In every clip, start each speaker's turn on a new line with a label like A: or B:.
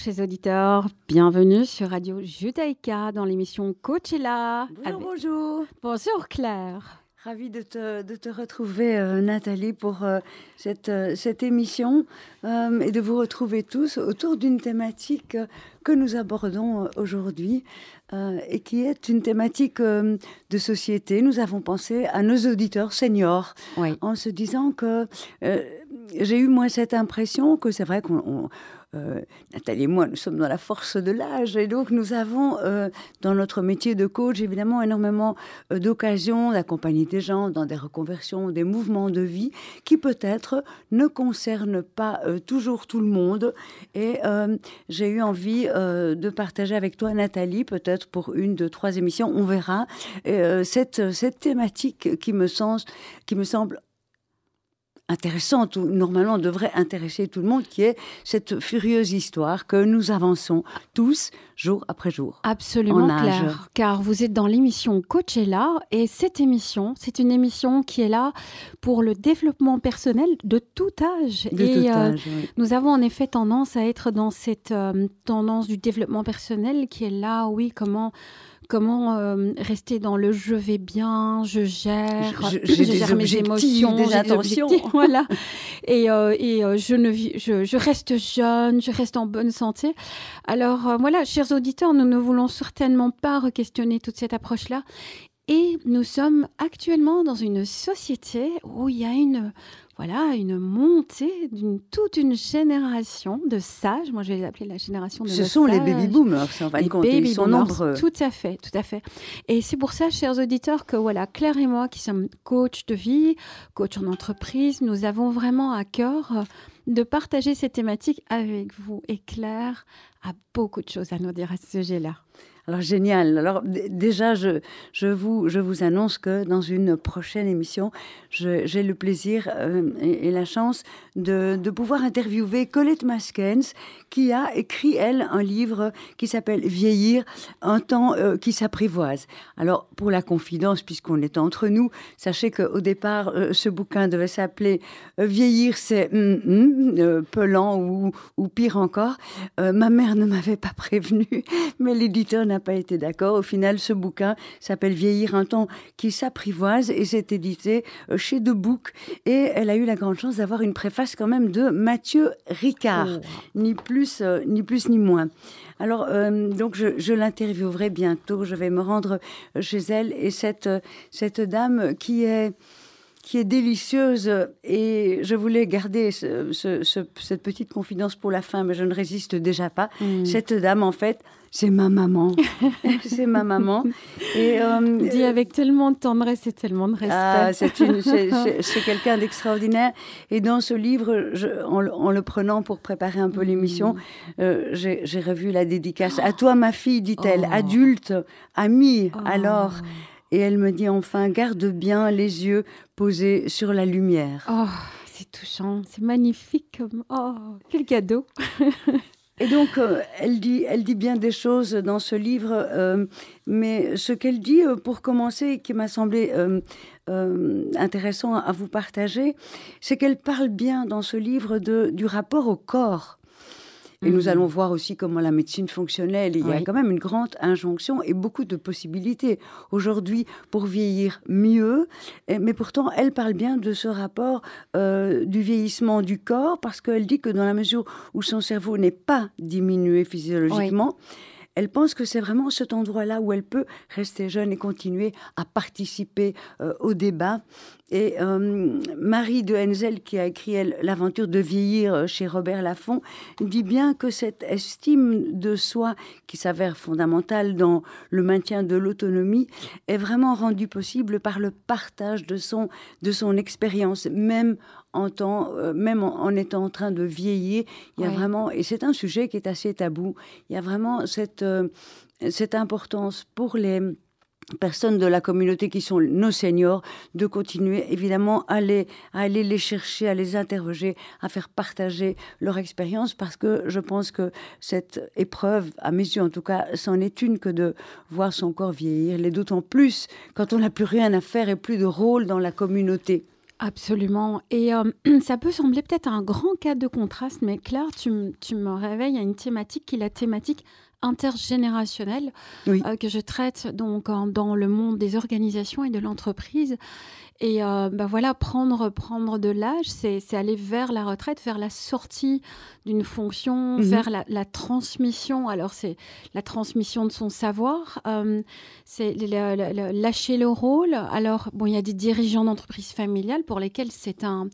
A: chers auditeurs. Bienvenue sur Radio Judaïka dans l'émission Coachella.
B: Bonjour, bonjour.
A: Bonjour Claire.
B: Ravie de te, de te retrouver, euh, Nathalie, pour euh, cette, euh, cette émission et de vous retrouver tous autour d'une thématique que nous abordons aujourd'hui et qui est une thématique de société. Nous avons pensé à nos auditeurs seniors en se disant que j'ai eu moi cette impression que c'est vrai qu'on euh, Nathalie et moi, nous sommes dans la force de l'âge et donc nous avons euh, dans notre métier de coach évidemment énormément euh, d'occasions d'accompagner des gens dans des reconversions, des mouvements de vie qui peut-être ne concernent pas toujours tout le monde. Et j'ai eu envie de partager avec toi, Nathalie, peut-être pour une, deux, trois émissions, on verra, cette, cette thématique qui me, qui me semble intéressante, ou normalement devrait intéresser tout le monde, qui est cette furieuse histoire que nous avançons tous jour après jour.
A: Absolument, Claire, car vous êtes dans l'émission Coachella, et cette émission, c'est une émission qui est là pour le développement personnel de tout âge.
B: De et tout euh, âge,
A: nous avons en effet tendance à être dans cette euh, tendance du développement personnel qui est là, oui, comment comment euh, rester dans le je vais bien, je gère,
B: je, gère mes émotions, des attentions.
A: voilà. Et, euh, et euh, je, ne je, je, reste jeune, je reste en bonne santé. Alors voilà, chers auditeurs, nous ne voulons certainement pas re-questionner toute cette approche-là. Et nous sommes actuellement dans une société où il y a une voilà, une montée d'une toute une génération de sages. Moi, je vais les appeler la génération de
B: Ce sont les baby boomers, en fin de compte. Ils sont nombreux.
A: Tout à fait, tout à fait. Et c'est pour ça, chers auditeurs, que voilà, Claire et moi, qui sommes coach de vie, coach en entreprise, nous avons vraiment à cœur euh, de partager ces thématiques avec vous. Et Claire a beaucoup de choses à nous dire à ce sujet-là.
B: Alors génial. Alors déjà, je, je, vous, je vous annonce que dans une prochaine émission, j'ai le plaisir euh, et, la chance de, de, pouvoir interviewer Colette Maskens, qui a écrit, elle, un livre qui s'appelle Vieillir, un temps euh, qui s'apprivoise. Alors, pour la confidence, puisqu'on est entre nous, sachez qu'au départ, euh, ce bouquin devait s'appeler Vieillir, c'est hum, hum, pelant ou, ou, pire encore. ma mère ne m'avait pas prévenu, mais l'éditeur n'a pas été d'accord. Au final, ce bouquin s'appelle Vieillir un temps qui s'apprivoise et c'est édité euh, chez De Book. Et elle a eu la grande chance d'avoir une préface quand même de Mathieu Ricard, oh. ni plus euh, ni plus ni moins. Alors, euh, donc, je, je l'interviewerai bientôt. Je vais me rendre chez elle. Et cette, cette dame qui est, qui est délicieuse. Et je voulais garder cette petite confidence pour la fin, mais je ne résiste déjà pas. Mm. Cette dame, en fait, c'est ma maman. c'est ma maman.
A: Et, euh, Dit avec tellement de tendresse et tellement de respect. Ah,
B: c'est, quelqu'un d'extraordinaire. Et dans ce livre, en, le prenant pour préparer un peu l'émission, mm. euh, j'ai, revu la dédicace. À toi, ma fille, dit-elle, oh. adulte, amie. Oh. Alors. Et elle me dit enfin, garde bien les yeux posés sur la lumière.
A: Oh, c'est touchant, c'est magnifique. Oh, quel cadeau.
B: Et donc, euh, elle, dit, elle dit bien des choses dans ce livre, euh, mais ce qu'elle dit, euh, pour commencer, qui m'a semblé intéressant à vous partager, c'est qu'elle parle bien dans ce livre de, du rapport au corps. Et nous mhm. allons voir aussi comment la médecine fonctionnelle. Il y a quand même une grande injonction et beaucoup de possibilités aujourd'hui pour vieillir mieux. Mais pourtant, elle parle bien de ce rapport euh, du vieillissement du corps parce qu'elle dit que dans la mesure où son cerveau n'est pas diminué physiologiquement, elle pense que c'est vraiment cet endroit-là où elle peut rester jeune et continuer à participer euh, au débat. Et euh, Marie de Henzel, qui a écrit L'aventure de vieillir euh, chez Robert Laffont, dit bien que cette estime de soi, qui s'avère fondamentale dans le maintien de l'autonomie, est vraiment rendue possible par le partage de son, de son expérience, même en temps, euh, même en, étant en train de vieillir. Il y a vraiment, et c'est un sujet qui est assez tabou, il y a vraiment cette, cette importance pour les personnes de la communauté qui sont nos seniors, de continuer évidemment à, aller à aller les chercher, à les interroger, à faire partager leur expérience, parce que je pense que cette épreuve, à mes yeux en tout cas, c'en est une que de voir son corps vieillir, les d'autant plus quand on n'a plus rien à faire et plus de rôle dans la communauté.
A: Absolument. Et euh, ça peut sembler peut-être un grand cas de contraste, mais Claire, tu, tu me réveilles à une thématique qui est la thématique intergénérationnelle euh, que je traite donc dans le monde des organisations et de l'entreprise. Et euh, bah voilà, prendre, prendre de l'âge, c'est aller vers la retraite, vers la sortie d'une fonction, mhm. vers la, transmission. Alors, c'est la transmission de son savoir, euh, c'est lâcher le rôle. Alors, bon, il y a des dirigeants d'entreprise familiale pour lesquels c'est un,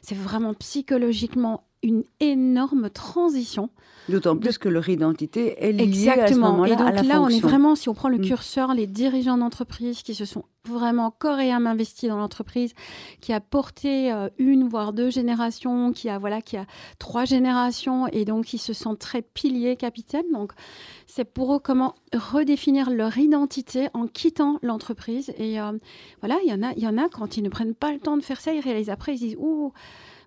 A: c'est vraiment psychologiquement une énorme transition.
B: D'autant plus que leur identité est liée
A: Exactement.
B: à
A: ce Et donc
B: là,
A: on est vraiment, si on prend le mm. curseur, les dirigeants d'entreprise qui se sont vraiment corps et âme investis dans l'entreprise, qui a porté euh, une voire deux générations, qui a voilà, qui a trois générations, et donc qui se sentent très piliers, capitaines. Donc c'est pour eux comment redéfinir leur identité en quittant l'entreprise. Et euh, voilà, il y en a, il y en a quand ils ne prennent pas le temps de faire ça, ils réalisent après, ils disent ouh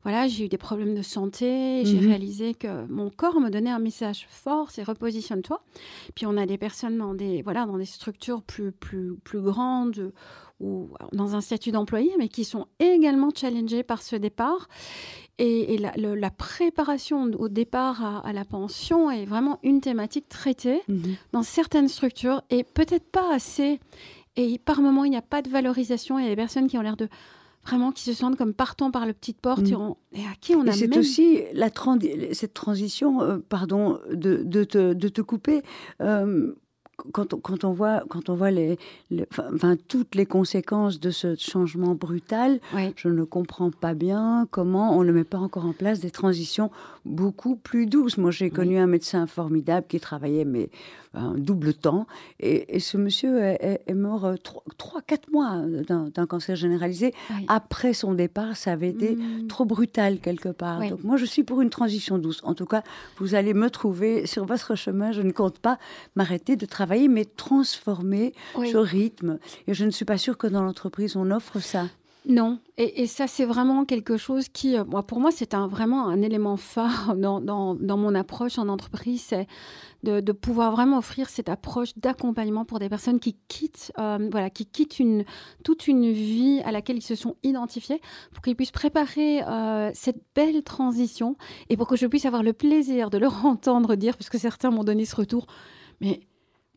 A: voilà, j'ai eu des problèmes de santé, j'ai mhm. réalisé que mon corps me donnait un message fort, c'est repositionne-toi. Puis on a des personnes dans des, voilà, dans des structures plus, plus, plus grandes ou dans un statut d'employé, mais qui sont également challengées par ce départ. Et, la, préparation au départ à, la pension est vraiment une thématique traitée mhm. dans certaines structures et peut-être pas assez. Et par moment, il n'y a pas de valorisation. Il y a des personnes qui ont l'air de vraiment qui se sentent comme partant par la petite porte mm. et, à qui on a
B: C'est aussi la cette transition, euh, pardon, de, de, te, de, te, couper. Euh, quand on, quand on, voit, quand on voit les, enfin, toutes les conséquences de ce changement brutal, je ne comprends pas bien comment on ne met pas encore en place des transitions beaucoup plus douces. Moi, j'ai connu un médecin formidable qui travaillait mais un double temps, et, ce monsieur est, mort euh, trois, quatre mois d'un cancer généralisé. Après son départ, ça avait été mmh. trop brutal quelque part. Donc moi, je suis pour une transition douce. En tout cas, vous allez me trouver sur votre chemin. Je ne compte pas m'arrêter de travailler mais transformer ce rythme. Et je ne suis pas sûre que dans l'entreprise, on offre ça.
A: Non, et, ça c'est vraiment quelque chose qui, euh, moi, pour moi, c'est un, vraiment un élément phare dans, dans, mon approche en entreprise, c'est de, de, pouvoir vraiment offrir cette approche d'accompagnement pour des personnes qui quittent, euh, voilà, qui quittent une, toute une vie à laquelle ils se sont identifiés, pour qu'ils puissent préparer euh, cette belle transition et pour que je puisse avoir le plaisir de leur entendre dire, parce que certains m'ont donné ce retour, mais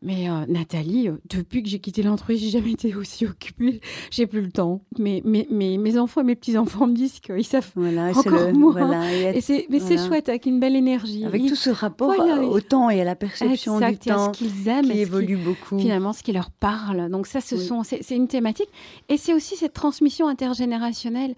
A: mais euh, Nathalie, euh, depuis que j'ai quitté l'entreprise, j'ai jamais été aussi occupée. J'ai plus le temps. Mais, mais, mais mes enfants et mes petits-enfants me disent qu'ils savent voilà, encore moins. et c'est, mais c'est chouette, avec une belle énergie.
B: Avec tout ce rapport au temps et à la perception du temps ce qu'ils aiment, qui évolue beaucoup.
A: Finalement, ce qui leur parle. Donc ça, ce sont, c'est, une thématique. Et c'est aussi cette transmission intergénérationnelle.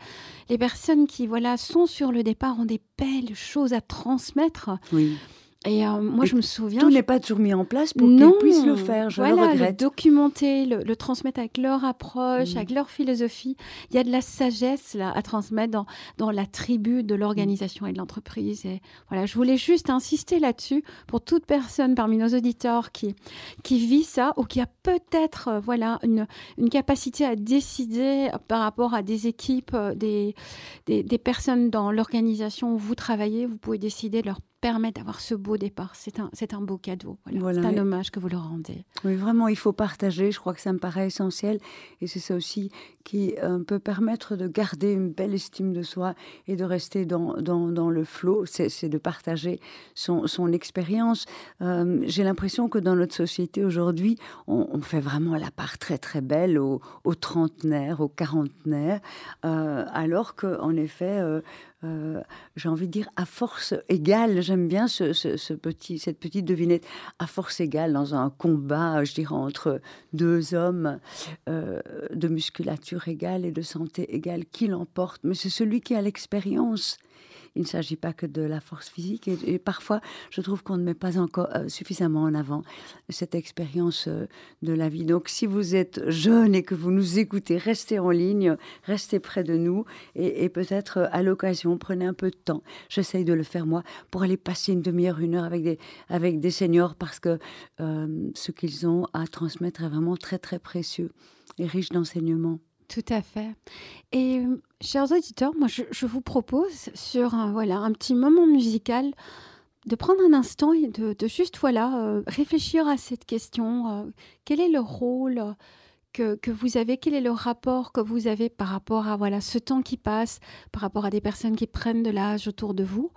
A: Les personnes qui voilà, sont sur le départ ont des belles choses à transmettre.
B: Oui.
A: Et euh, moi, je me souviens.
B: Tout n'est pas toujours mis en place pour qu'ils puissent le faire. Je
A: le
B: regrette.
A: Le documenter, le, transmettre avec leur approche, mm. avec leur philosophie. Il y a de la sagesse là, à transmettre dans, dans la tribu de l'organisation et de l'entreprise. Et voilà, je voulais juste insister là-dessus pour toute personne parmi nos auditeurs qui, qui vit ça ou qui a peut-être euh, voilà, une, une capacité à décider par rapport à des équipes, euh, des, des, des personnes dans l'organisation où vous travaillez. Vous pouvez décider de leur permet d'avoir ce beau départ. C'est un, c'est un beau cadeau. C'est un hommage que vous leur rendez.
B: Oui, vraiment, il faut partager. Je crois que ça me paraît essentiel. Et c'est ça aussi qui euh, peut permettre de garder une belle estime de soi et de rester dans, dans, dans le flot. C'est, de partager son, son expérience. Euh, j'ai l'impression que dans notre société aujourd'hui, on, fait vraiment la part très, très belle aux, aux trentenaires, aux quarantenaires, euh, alors qu'en effet, euh, j'ai envie de dire, à force égale. J'aime bien ce, petit, cette petite devinette, à force égale dans un combat, je dirais, entre deux hommes euh, de musculature égale et de santé égale. Qui l'emporte? Mais c'est celui qui a l'expérience il ne s'agit pas que de la force physique. Et, parfois, je trouve qu'on ne met pas encore euh, suffisamment en avant cette expérience euh, de la vie. Donc, si vous êtes jeune et que vous nous écoutez, restez en ligne, restez près de nous et, peut-être euh, à l'occasion, prenez un peu de temps. J'essaye de le faire moi pour aller passer une demi-heure, une heure avec des, avec des seniors parce que ce qu'ils ont à transmettre est vraiment très, très précieux et riche d'enseignements.
A: Tout à fait. Et chers auditeurs, moi je, vous propose sur un, voilà, un petit moment musical de prendre un instant et de, juste voilà, euh, réfléchir à cette question. Euh, quel est le rôle que, que, vous avez Quel est le rapport que vous avez par rapport à voilà ce temps qui passe, par rapport à des personnes qui prennent de l'âge autour de vous?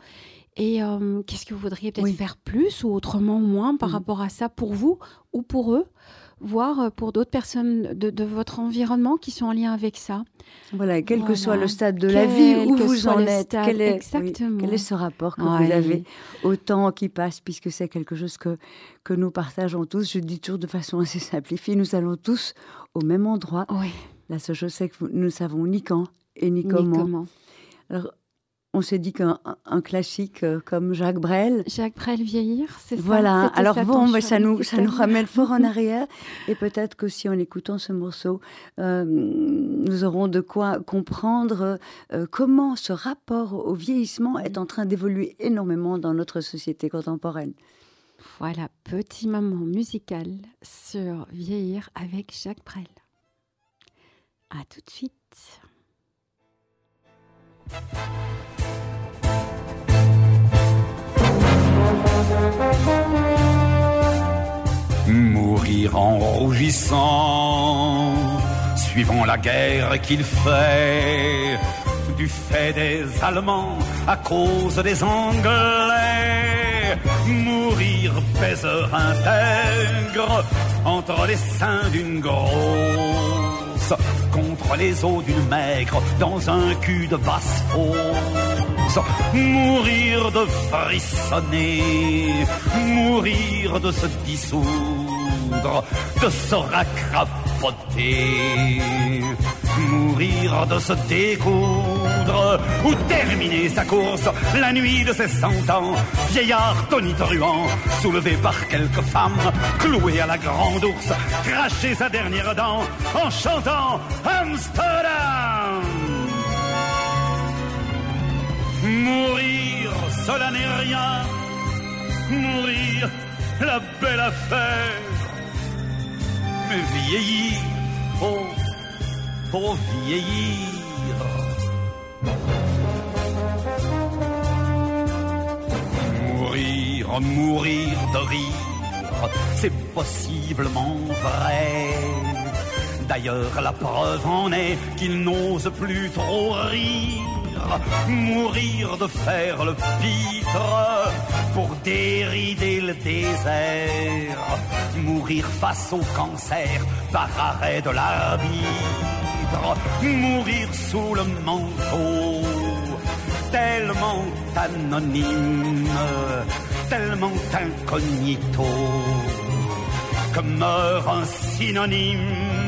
A: Et euh, qu'est-ce que vous voudriez peut-être faire plus ou autrement moins par mmh. rapport à ça pour vous ou pour eux? Voire euh, pour d'autres personnes de, votre environnement qui sont en lien avec ça.
B: Voilà, quel que soit le stade de la vie où vous en êtes, quel est, quel est, ce rapport que vous avez au temps qui passe, puisque c'est quelque chose que, que nous partageons tous. Je dis toujours de façon assez simplifiée, nous allons tous au même endroit. Oui. La seule chose, c'est que nous ne savons ni quand et ni comment. Ni comment. Alors, on s'est dit qu'un classique euh, comme Jacques Brel.
A: Jacques Brel vieillir, c'est ça?
B: Voilà. Alors bon, mais ça nous ça nous ramène fort en arrière et peut-être qu'aussi en écoutant ce morceau, euh, nous aurons de quoi comprendre euh, comment ce rapport au vieillissement est en train d'évoluer énormément dans notre société contemporaine.
A: Voilà, petit moment musical sur vieillir avec Jacques Brel. À tout de suite.
C: Mourir en rougissant, suivant la guerre qu'il fait, du fait des Allemands à cause des Anglais. Mourir baiser intègre entre les seins d'une grosse, contre les os d'une maigre, dans un cul de basse mourir de frissonner, mourir de se dissoudre, de se racrapoter, mourir de se découdre, ou terminer sa course la nuit de ses cent ans, vieillard tonitruant, soulevé par quelques femmes, cloué à la grande ours, cracher sa dernière dent en chantant Amsterdam. Cela n'est rien. Mourir, la belle affaire. Mais vieillir, oh, oh vieillir. Mourir, mourir de rire, c'est possiblement vrai. D'ailleurs, la preuve en est qu'il n'ose plus trop rire mourir de faire le pitre pour dérider le désert, mourir face au cancer par arrêt de l'arbitre, mourir sous le manteau, tellement anonyme, tellement incognito que meurt un synonyme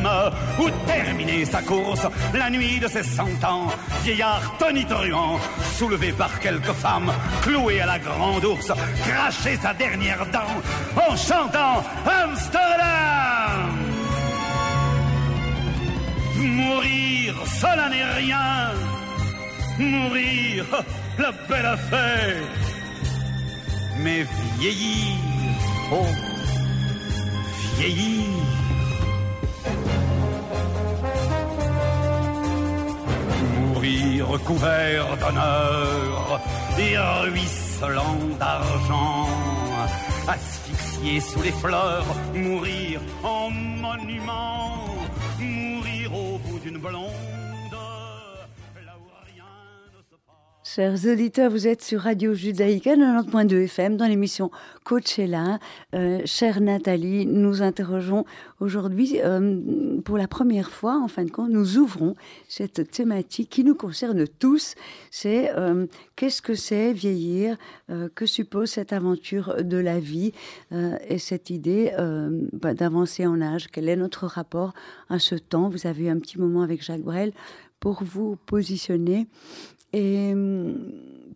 C: ou terminer sa course la nuit de ses cent ans, vieillard tonitruant, soulevé par quelques femmes, cloué à la grande ours, cracher sa dernière dent en chantant Amsterdam. Mourir, cela n'est rien. Mourir, la belle affaire. Mais vieillir, oh vieillir. Mourir couvert d'honneur et ruisselant d'argent. Asphyxié sous les fleurs, mourir en monument, mourir au bout d'une blonde.
B: Chers auditeurs, vous êtes sur Radio Judaïka 90.2 FM dans l'émission Coachella. Euh, chère Nathalie, nous interrogeons aujourd'hui, euh, pour la première fois, en fin de compte, nous ouvrons cette thématique qui nous concerne tous. C'est euh, qu'est-ce que c'est vieillir? Que suppose cette aventure de la vie? Et cette idée bah, d'avancer en âge Quel est notre rapport à ce temps? Vous avez eu un petit moment avec Jacques Brel pour vous positionner et hum,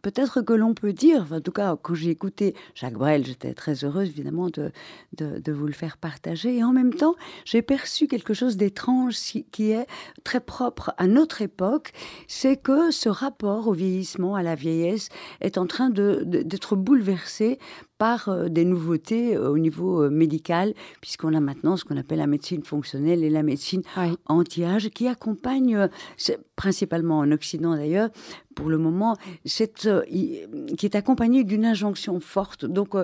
B: peut-être que l'on peut dire, en tout cas, quand j'ai écouté Jacques Brel, j'étais très heureuse évidemment de, de, vous le faire partager. Et en même temps, j'ai perçu quelque chose d'étrange qui est très propre à notre époque, c'est que ce rapport au vieillissement, à la vieillesse, est en train d'être bouleversé par euh, des nouveautés euh, au niveau euh, médical, puisqu'on a maintenant ce qu'on appelle la médecine fonctionnelle et la médecine anti-âge, qui accompagne, principalement en Occident d'ailleurs, pour le moment, cette, qui est accompagnée d'une injonction forte. Donc,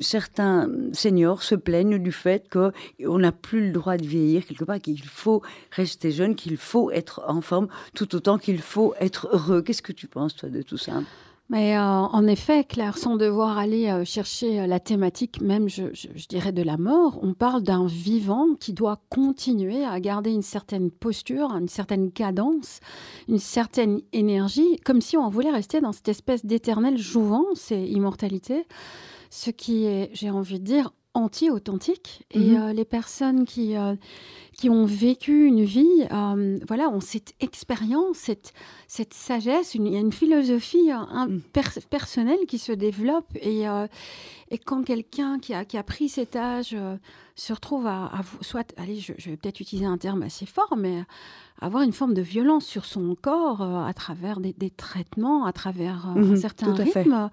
B: certains seniors se plaignent du fait qu'on n'a plus le droit de vieillir, quelque part, qu'il faut rester jeune, qu'il faut être en forme, tout autant qu'il faut être heureux. Qu'est-ce que tu penses, toi, de tout ça?
A: Mais euh, en effet, Claire, sans devoir aller euh, chercher euh, la thématique même, je, dirais, de la mort, on parle d'un vivant qui doit continuer à garder une certaine posture, une certaine cadence, une certaine énergie, comme si on voulait rester dans cette espèce d'éternelle jouvence et immortalité, ce qui est, j'ai envie de dire, anti-authentique. Et mhm. les personnes qui qui ont vécu une vie, euh, voilà, ont cette expérience, cette, cette sagesse, il y a une philosophie euh, mm. personnelle qui se développe. Et, euh, et quand quelqu'un qui a, qui a pris cet âge se retrouve à, soit, allez, je, vais peut-être utiliser un terme assez fort, mais avoir une forme de violence sur son corps à travers des, traitements, à travers certains rythmes,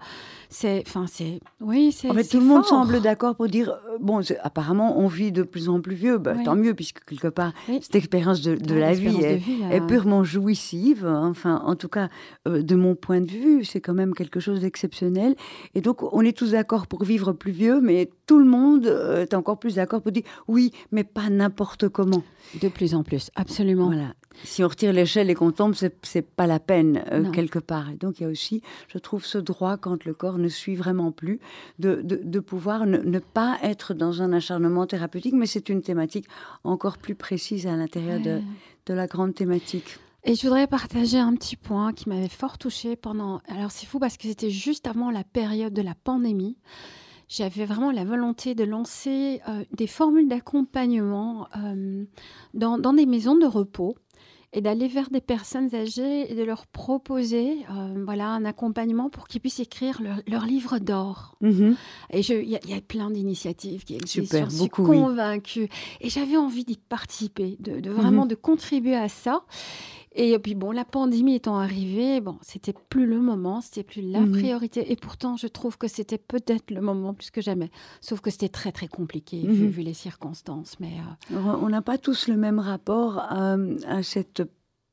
A: c'est, enfin, c'est, oui, c'est.
B: En fait, tout le monde semble d'accord pour dire, bon, apparemment, on vit de plus en plus vieux, bah, tant mieux, puisque quelque part, cette expérience de, la vie, est, purement jouissive. Enfin, en tout cas, euh, de mon point de vue, c'est quand même quelque chose d'exceptionnel. Et donc, on est tous d'accord pour vivre plus vieux, mais tout le monde euh, est encore plus d'accord pour dire oui, mais pas n'importe comment.
A: De plus en plus, absolument.
B: Voilà si on retire l'échelle et qu'on tombe, c'est pas la peine euh, quelque part. Et donc il y a aussi, je trouve, ce droit quand le corps ne suit vraiment plus, de, de, pouvoir ne, pas être dans un acharnement thérapeutique, mais c'est une thématique encore plus précise à l'intérieur de, de la grande thématique.
A: Et je voudrais partager un petit point qui m'avait fort touchée pendant. Alors c'est fou parce que c'était juste avant la période de la pandémie j'avais vraiment la volonté de lancer euh, des formules d'accompagnement euh, dans, dans, des maisons de repos et d'aller vers des personnes âgées et de leur proposer euh, voilà, un accompagnement pour qu'ils puissent écrire leur, livre d'or. Mhm. Et il y, a plein d'initiatives qui existent, Super, je suis convaincue. Et j'avais envie d'y participer, de, de vraiment mhm. de contribuer à ça. Et puis bon, la pandémie étant arrivée, bon, c'était plus le moment, c'était plus la mhm. priorité. Et pourtant, je trouve que c'était peut-être le moment plus que jamais. Sauf que c'était très très compliqué vu, mhm. les circonstances. Mais
B: euh, on n'a pas tous le même rapport à, à cette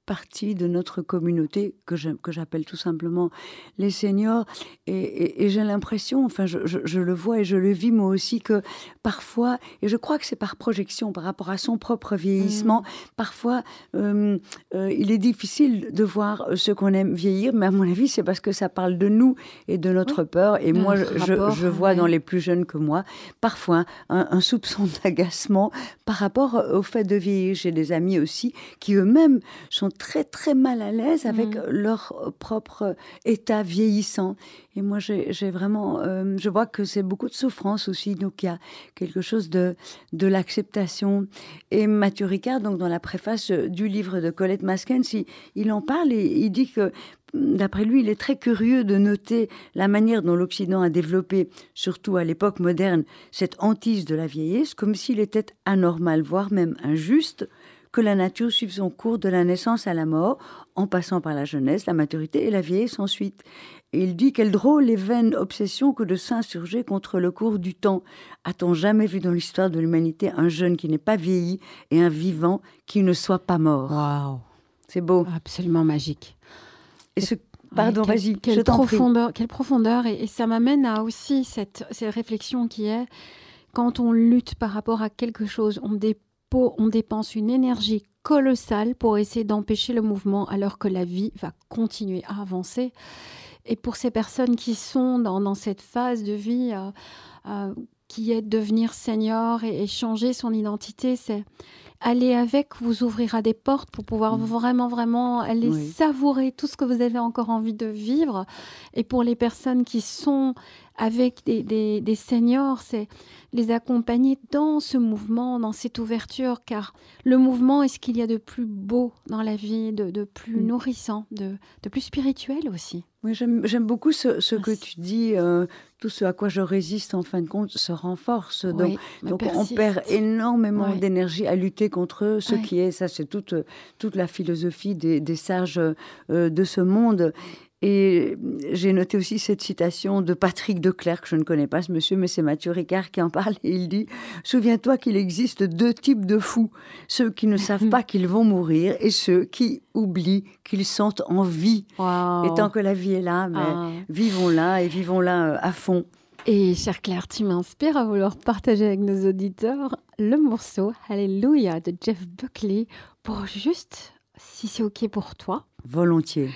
B: partie de notre communauté que j'appelle tout simplement les seniors. Et, j'ai l'impression, enfin je, le vois et je le vis moi aussi, que parfois, et je crois que c'est par projection par rapport à son propre vieillissement, mmh. parfois euh, euh, il est difficile de voir ce qu'on aime vieillir, mais à mon avis c'est parce que ça parle de nous et de notre peur. Et moi je, vois dans les plus jeunes que moi parfois un, un soupçon d'agacement par rapport au fait de vieillir. J'ai des amis aussi qui eux-mêmes sont très très mal à l'aise avec mmh. leur propre état vieillissant. Et moi, j'ai vraiment, euh, je vois que c'est beaucoup de souffrance aussi. Donc il y a quelque chose de de l'acceptation. Et Mathieu Ricard, donc dans la préface du livre de Colette Maskens, il, il en parle et il dit que D'après lui, il est très curieux de noter la manière dont l'Occident a développé, surtout à l'époque moderne, cette hantise de la vieillesse, comme s'il était anormal, voire même injuste, que la nature suive son cours de la naissance à la mort, en passant par la jeunesse, la maturité et la vieillesse ensuite. Et il dit quelle drôle et vaine obsession que de s'insurger contre le cours du temps. A-t-on jamais vu dans l'histoire de l'humanité un jeune qui n'est pas vieilli et un vivant qui ne soit pas mort?
A: Waouh
B: C'est beau.
A: Absolument magique.
B: Et ce Pardon, vas-y,
A: quelle, profondeur, quelle profondeur, et, ça m'amène à aussi cette, cette réflexion qui est quand on lutte par rapport à quelque chose, on, on dépense une énergie colossale pour essayer d'empêcher le mouvement alors que la vie va continuer à avancer. Et pour ces personnes qui sont dans, cette phase de vie euh, euh, qui est devenir senior et, changer son identité, c'est aller avec vous ouvrira des portes pour pouvoir mmh. vraiment, vraiment aller savourer tout ce que vous avez encore envie de vivre. Et pour les personnes qui sont avec des, des, seniors, c'est les accompagner dans ce mouvement, dans cette ouverture, car le mouvement est ce qu'il y a de plus beau dans la vie, de, plus mm. nourrissant, de, plus spirituel aussi.
B: Oui, j'aime beaucoup ce, que tu dis, euh, tout ce à quoi je résiste en fin de compte se renforce. Donc, donc on perd énormément d'énergie à lutter contre ce qui est. Ça, c'est toute, toute la philosophie des, des sages de ce monde. Et j'ai noté aussi cette citation de Patrick Declercq, je ne connais pas ce monsieur, mais c'est Mathieu Ricard qui en parle, et il dit Souviens-toi qu'il existe deux types de fous, ceux qui ne savent pas qu'ils vont mourir et ceux qui oublient qu'ils sont en vie. Et tant que la vie est là, mais ah. vivons-la et vivons-la euh, à fond.
A: Et chère Claire, tu m'inspires à vouloir partager avec nos auditeurs le morceau Alléluia de Jeff Buckley pour juste, si c'est OK pour toi.
B: Volontiers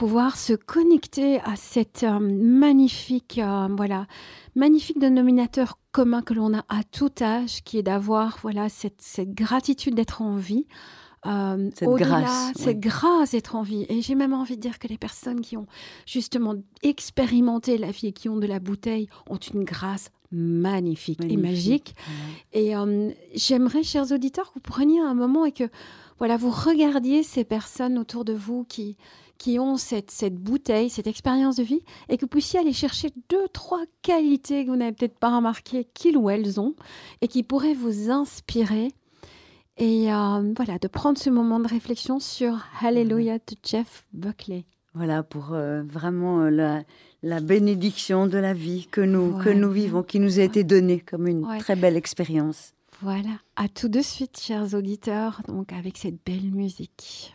A: pouvoir se connecter à cette euh, magnifique, euh, voilà, magnifique dénominateur commun que l'on a à tout âge, qui est d'avoir voilà cette, cette gratitude d'être en vie.
B: Euh, cette grâce,
A: cette grâce d'être en vie. Et j'ai même envie de dire que les personnes qui ont justement expérimenté la vie et qui ont de la bouteille ont une grâce magnifique, et magique. Et j'aimerais, chers auditeurs, que vous preniez un moment et que voilà, vous regardiez ces personnes autour de vous qui, qui ont cette, cette bouteille, cette expérience de vie, et que vous puissiez aller chercher deux, trois qualités que vous n'avez peut-être pas remarquées qu'ils ou elles ont, et qui pourraient vous inspirer. Et euh, voilà, de prendre ce moment de réflexion sur Hallelujah de Jeff Buckley.
B: Voilà, pour euh, vraiment euh, la, la, bénédiction de la vie que nous, que nous vivons, qui nous a été donnée comme une très belle expérience.
A: Voilà, à tout de suite, chers auditeurs, donc avec cette belle musique.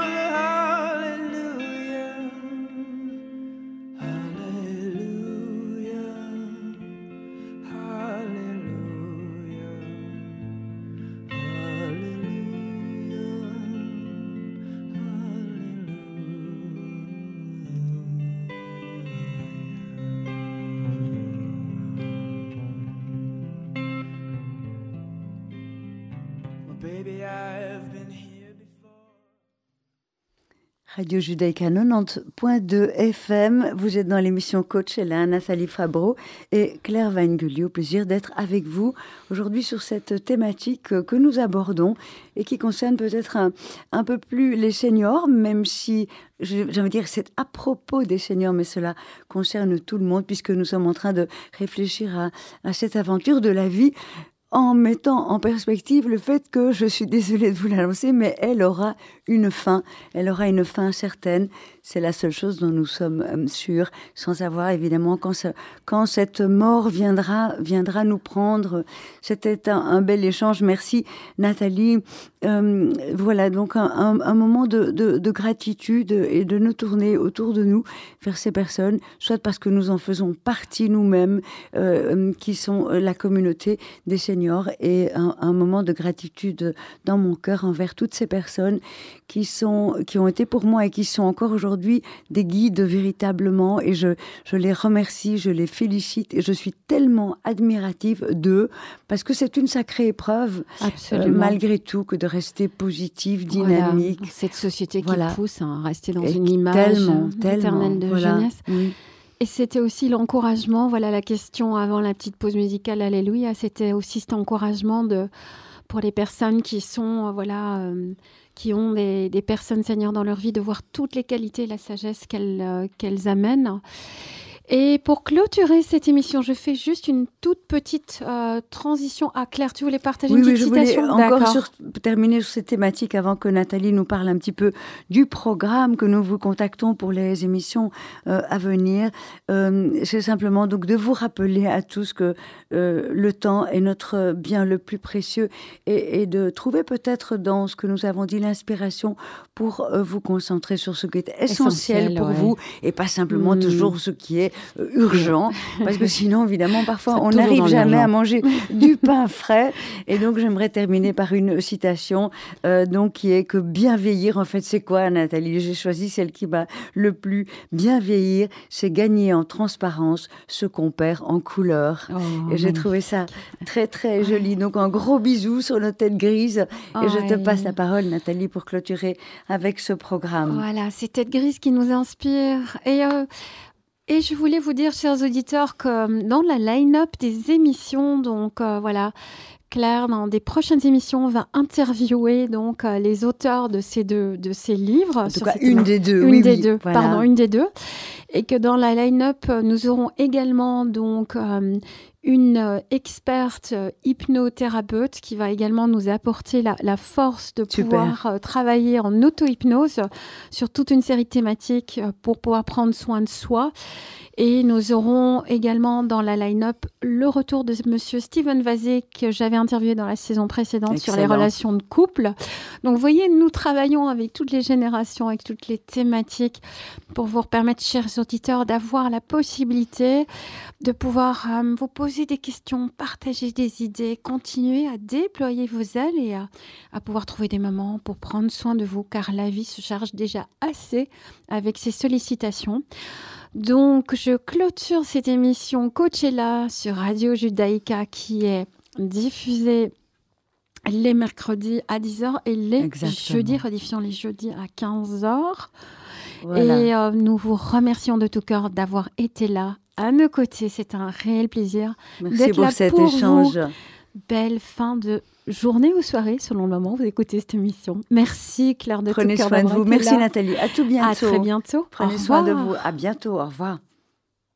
B: Radio Judaïka 90.2 FM. Vous êtes dans l'émission Coach, Anna Salif Fabro et Claire Weingulli. Au plaisir d'être avec vous aujourd'hui sur cette thématique que nous abordons et qui concerne peut-être un, peu plus les seniors, même si, j'ai envie de dire, c'est à propos des seniors, mais cela concerne tout le monde puisque nous sommes en train de réfléchir à cette aventure de la vie en mettant en perspective le fait que, je suis désolée de vous l'annoncer, mais elle aura une fin, elle aura une fin certaine, c'est la seule chose dont nous sommes euh, sûrs, sans savoir évidemment quand, quand cette mort viendra, viendra nous prendre. C'était un, bel échange. Merci Nathalie. Euh, voilà donc un, moment de, de, gratitude et de nous tourner autour de nous vers ces personnes, soit parce que nous en faisons partie nous-mêmes, euh, qui sont la communauté des seniors, et un, un moment de gratitude dans mon cœur envers toutes ces personnes qui, sont, qui ont été pour moi et qui sont encore aujourd'hui des guides véritablement. Et je, je les remercie, je les félicite et je suis tellement admirative d'eux parce que c'est une sacrée épreuve, euh, malgré tout, que de rester positive, dynamique.
A: Cette société qui pousse à rester dans une image éternelle de jeunesse. Et c'était aussi l'encouragement, voilà la question avant la petite pause musicale, Alléluia, c'était aussi cet encouragement de, pour les personnes qui sont, euh, voilà, euh, qui ont des, personnes seigneurs dans leur vie, de voir toutes les qualités et la sagesse qu'elles euh, qu'elles amènent. Et pour clôturer cette émission, je fais juste une toute petite euh, transition. à Claire, tu voulais partager une petite
B: je
A: citation
B: voulais encore sur, terminer sur cette thématique avant que Nathalie nous parle un petit peu du programme que nous vous contactons pour les émissions euh, à venir. Euh, c'est simplement donc de vous rappeler à tous que le temps est notre bien le plus précieux et, et de trouver peut-être dans ce que nous avons dit l'inspiration pour vous concentrer sur ce qui est essentiel, pour vous et pas simplement hmm. toujours ce qui est urgent, parce que sinon, évidemment, parfois, on n'arrive jamais à manger du pain frais. Et donc, j'aimerais terminer par une citation, euh, donc, qui est que bien vieillir, en fait, c'est quoi, Nathalie? J'ai choisi celle qui m'a le plus bien vieillir, c'est gagner en transparence ce qu'on perd en couleur. Oh, et j'ai trouvé ça très, très joli. Donc, un gros bisou sur nos têtes grises. et je te passe la parole, Nathalie, pour clôturer avec ce programme.
A: Voilà, ces têtes grises qui nous inspirent. Et euh, et je voulais vous dire, chers auditeurs, que euh, dans la line-up des émissions, donc euh, voilà, Claire, dans des prochaines émissions, va interviewer donc euh, les auteurs de ces deux de ces livres.
B: En tout cas, une des deux.
A: Une des deux. Pardon, une des deux. Et que dans la line-up, nous aurons également donc une euh, experte euh, hypnothérapeute qui va également nous apporter la, force de pouvoir euh, travailler en auto-hypnose sur toute une série de thématiques pour pouvoir prendre soin de soi. Et nous aurons également dans la line-up le retour de Monsieur Steven Vazé que j'avais interviewé dans la saison précédente sur les relations de couple. Donc, vous voyez, nous travaillons avec toutes les générations, avec toutes les thématiques pour vous permettre, chers auditeurs, d'avoir la possibilité de pouvoir vous poser des questions, partager des idées, continuer à déployer vos ailes et à, pouvoir trouver des moments pour prendre soin de vous, car la vie se charge déjà assez avec ses sollicitations. Donc, je clôture cette émission Coachella sur Radio Judaïka qui est diffusée les mercredis à 10h et les jeudis, rediffusion les jeudis à 15h. Et euh, nous vous remercions de tout cœur d'avoir été là à nos côtés. C'est un réel plaisir d'être là cet pour échange. Vous. Belle fin de journée ou soirée, selon le moment où vous écoutez cette émission. Merci Claire de
B: Prenez soin de vous. Merci Nathalie. À tout bientôt. À
A: très bientôt.
B: Prenez soin de vous. À bientôt. Au revoir.